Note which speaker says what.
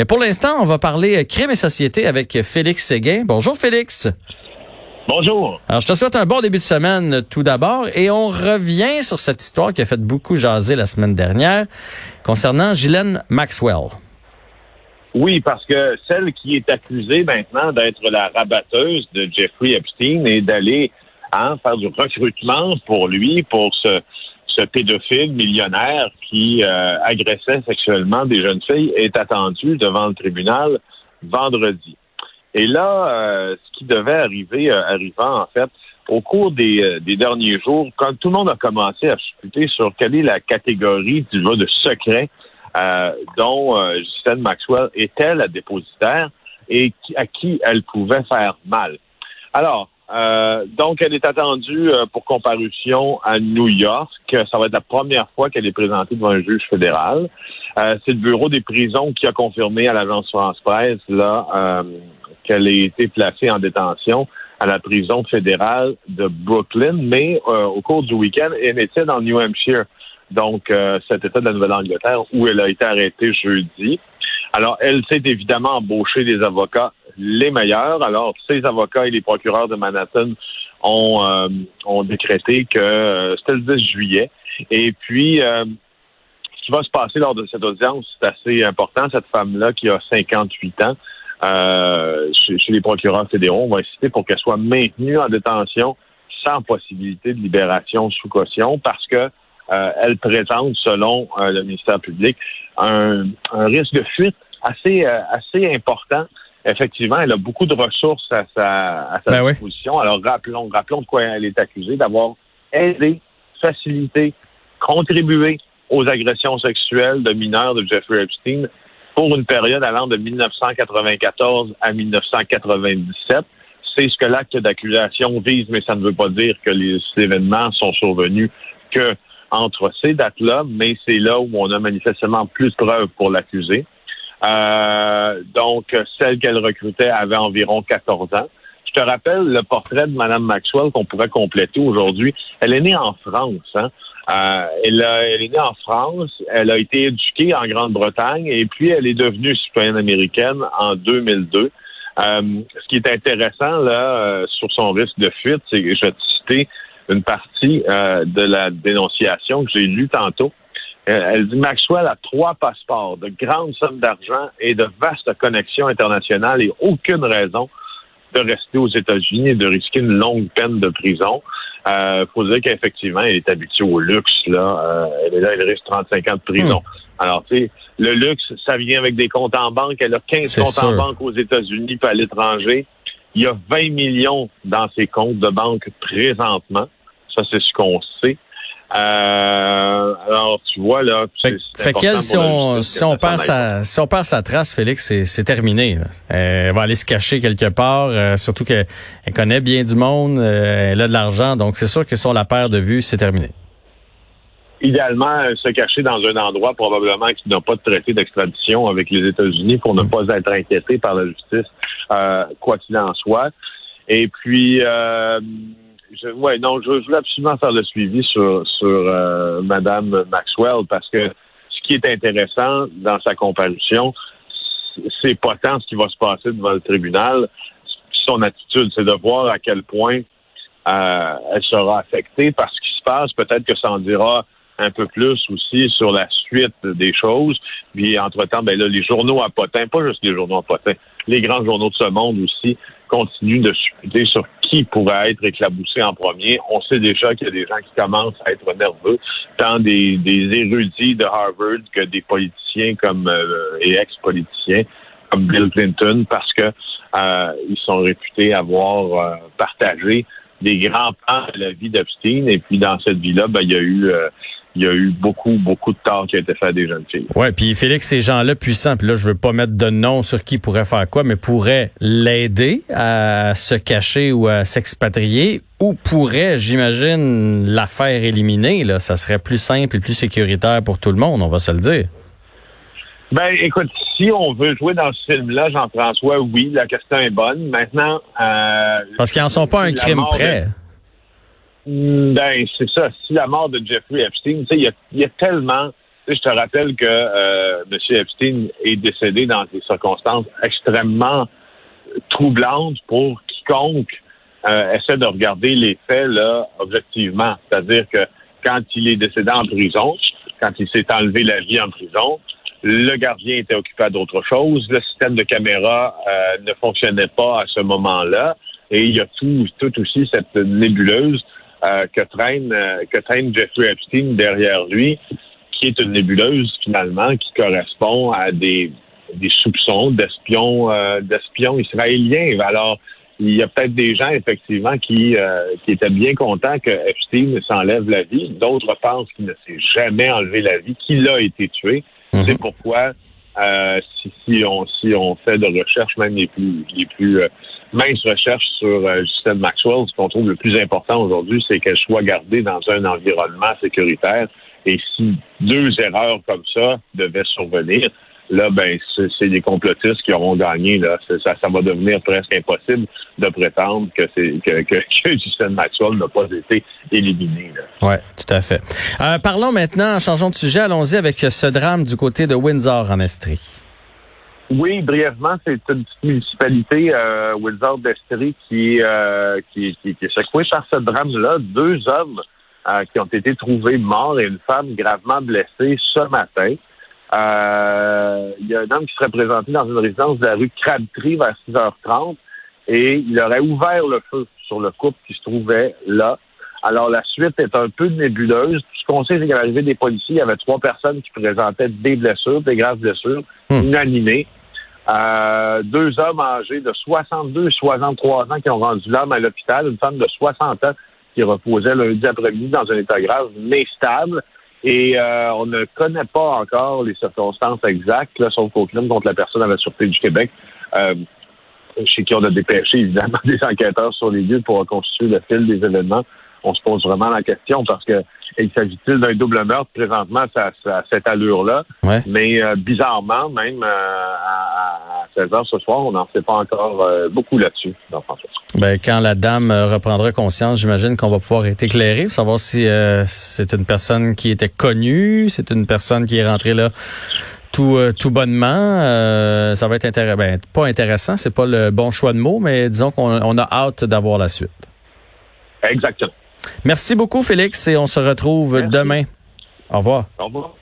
Speaker 1: Mais pour l'instant, on va parler crime et société avec Félix Séguin. Bonjour Félix.
Speaker 2: Bonjour.
Speaker 1: Alors, je te souhaite un bon début de semaine tout d'abord et on revient sur cette histoire qui a fait beaucoup jaser la semaine dernière concernant Ghislaine Maxwell.
Speaker 2: Oui, parce que celle qui est accusée maintenant d'être la rabatteuse de Jeffrey Epstein et d'aller hein, faire du recrutement pour lui, pour ce, ce pédophile millionnaire qui euh, agressait sexuellement des jeunes filles, est attendue devant le tribunal vendredi. Et là, euh, ce qui devait arriver, euh, arrivant en fait, au cours des, derniers jours, quand tout le monde a commencé à discuter sur quelle est la catégorie du de secret dont euh, Maxwell était la dépositaire et à qui elle pouvait faire mal. Alors, euh, donc, elle est attendue euh, pour comparution à New York. Ça va être la première fois qu'elle est présentée devant un juge fédéral. Euh, c'est le bureau des prisons qui a confirmé à l'agence France Presse là qu'elle a été placée en détention à la prison fédérale de Brooklyn, mais au cours du week-end, elle était dans New Hampshire, donc cet État de la Nouvelle-Angleterre, où elle a été arrêtée jeudi. Alors, elle s'est évidemment embauchée des avocats les meilleurs. Alors, ces avocats et les procureurs de Manhattan ont, euh, ont décrété que euh, c'était le 10 juillet. Et puis, euh, ce qui va se passer lors de cette audience, c'est assez important. Cette femme-là, qui a 58 ans, chez, les procureurs fédéraux, on va insister pour qu'elle soit maintenue en détention sans possibilité de libération sous caution parce que elle présente, selon le ministère public, un, un risque de fuite assez, assez important effectivement, elle a beaucoup de ressources à sa, à sa ben disposition. Alors, rappelons, rappelons de quoi elle est accusée, d'avoir aidé, facilité, contribué aux agressions sexuelles de mineurs de Jeffrey Epstein pour une période allant de 1994 à 1997. C'est ce que l'acte d'accusation vise, mais ça ne veut pas dire que les événements sont survenus que entre ces dates-là, mais c'est là où on a manifestement plus de preuves pour l'accuser. Euh, donc, celle qu'elle recrutait avait environ 14 ans. Je te rappelle le portrait de Mme Maxwell qu'on pourrait compléter aujourd'hui. Elle est née en France. Hein? Euh, elle, elle, est née en France. Elle a été éduquée en Grande-Bretagne et puis elle est devenue citoyenne américaine en 2002. Euh, ce qui est intéressant là euh, sur son risque de fuite, c'est que je vais te citer une partie euh, de la dénonciation que j'ai lue tantôt. Euh, elle dit Maxwell a trois passeports, de grandes sommes d'argent et de vastes connexions internationales et aucune raison de rester aux États-Unis et de risquer une longue peine de prison. Euh, faut dire qu'effectivement, elle est habituée au luxe. Là, euh, elle est là, elle risque 35 ans de prison. Hmm. Alors, tu sais, le luxe, ça vient avec des comptes en banque. Elle a 15 comptes en banque aux États-Unis pas à l'étranger. Il y a 20 millions dans ses comptes de banque présentement. Ça, c'est ce qu'on sait. Euh, alors, tu vois, là.
Speaker 1: Fait, fait qu'elle, si on, si on perd sa, si on perd sa trace, Félix, c'est terminé. Elle va aller se cacher quelque part, euh, surtout qu'elle connaît bien du monde, euh, elle a de l'argent, donc c'est sûr que si on la perd de vue, c'est terminé.
Speaker 2: Idéalement, se cacher dans un endroit probablement qui n'a pas de traité d'extradition avec les États-Unis pour ne mm. pas être inquiété par la justice, quoi qu'il en soit. Et puis, je, ouais, non, je, voulais absolument faire le suivi sur, sur euh, Madame Maxwell parce que ce qui est intéressant dans sa comparution, c'est pas tant ce qui va se passer devant le tribunal, son attitude, c'est de voir à quel point euh, elle sera affectée par ce qui se passe. Peut-être que ça en dira un peu plus aussi sur la suite des choses. Puis, entre-temps, ben là, les journaux à potins, pas juste les journaux à potins, les grands journaux de ce monde aussi continuent de discuter sur qui pourrait être éclaboussé en premier. On sait déjà qu'il y a des gens qui commencent à être nerveux, tant des, érudits de Harvard que des politiciens comme euh, et ex-politiciens comme Bill Clinton, parce que euh, ils sont réputés avoir euh, partagé des grands plans de la vie d'Epstein. Et puis dans cette vie-là, ben, il y a eu il y a eu beaucoup, beaucoup de tort qui a été fait à des jeunes filles.
Speaker 1: Ouais, puis Félix, ces gens-là puissants, puis là, je veux pas mettre de nom sur qui pourrait faire quoi, mais pourraient l'aider à se cacher ou à s'expatrier, ou pourrait, j'imagine, la faire éliminer. Là, ça serait plus simple et plus sécuritaire pour tout le monde, on va se le dire.
Speaker 2: Ben, écoute, si on veut jouer dans ce film-là, Jean-François, oui, la question est bonne. Maintenant, euh,
Speaker 1: parce qu'ils n'en sont pas un crime près.
Speaker 2: Ben, c'est ça. Si la mort de Jeffrey Epstein, tu sais, il y a, tellement je te rappelle que euh, M. Epstein est décédé dans des circonstances extrêmement troublantes pour quiconque euh, essaie de regarder les faits là objectivement. C'est-à-dire que quand il est décédé en prison, quand il s'est enlevé la vie en prison, le gardien était occupé à d'autres choses. Le système de caméra euh, ne fonctionnait pas à ce moment-là. Et il y a tout, tout aussi cette nébuleuse euh, que traîne euh, que traîne Jeffrey Epstein derrière lui, qui est une nébuleuse finalement qui correspond à des, des soupçons d'espions d'espions israéliens. Alors il y a peut-être des gens, effectivement, qui, qui étaient bien contents que Epstein s'enlève la vie. D'autres pensent qu'il ne s'est jamais enlevé la vie, qu'il a été tué. Mhm. C'est pourquoi euh, si, si, on si on fait de recherches, même les plus les plus minces recherches sur euh, Justine Maxwell, ce qu'on trouve le plus important aujourd'hui, c'est qu'elle soit gardée dans un environnement sécuritaire. Et si deux erreurs comme ça devaient survenir, là, ben, c'est des complotistes qui auront gagné. Là. Ça, ça va devenir presque impossible de prétendre que Maxwell n'a pas été éliminé.
Speaker 1: Oui, tout à fait. Euh, parlons maintenant, changeons de sujet, allons-y avec ce drame du côté de Windsor en Estrie.
Speaker 2: Oui, brièvement, c'est une petite municipalité, euh, Windsor d'Estrie, qui, euh, qui, qui, qui, est secouée par ce drame-là. Deux hommes euh, qui ont été trouvés morts et une femme gravement blessée ce matin. Euh, il y a un homme qui serait présenté dans une résidence de la rue Crabtree vers 6h30 et il aurait ouvert le feu sur le couple qui se trouvait là. Alors, la suite est un peu nébuleuse. Ce qu'on sait, c'est qu'à l'arrivée des policiers, il y avait trois personnes qui présentaient des blessures, des graves blessures, hmm. inanimées. Euh, deux hommes âgés de 62 et 63 ans qui ont rendu l'homme à l'hôpital, une femme de 60 ans qui reposait lundi après-midi dans un état grave, mais stable. Et euh, on ne connaît pas encore les circonstances exactes, là, sauf qu'au crime contre la personne à la Sûreté du Québec, euh, chez qui on a dépêché évidemment des enquêteurs sur les lieux pour reconstituer le fil des événements. On se pose vraiment la question parce que il s'agit-il d'un double meurtre? Présentement à, cette allure-là. Mais euh, bizarrement, même à, 16 h ce soir, on n'en sait pas encore beaucoup là-dessus.
Speaker 1: Ben, quand la dame reprendra conscience, j'imagine qu'on va pouvoir être éclairé, savoir si c'est une personne qui était connue, c'est une personne qui est rentrée là tout tout bonnement. ça va être intéressant. Ben, pas intéressant, c'est pas le bon choix de mots, mais disons qu'on a hâte d'avoir la suite.
Speaker 2: Exactement.
Speaker 1: Merci beaucoup, Félix, et on se retrouve demain. Au revoir.
Speaker 2: Au revoir.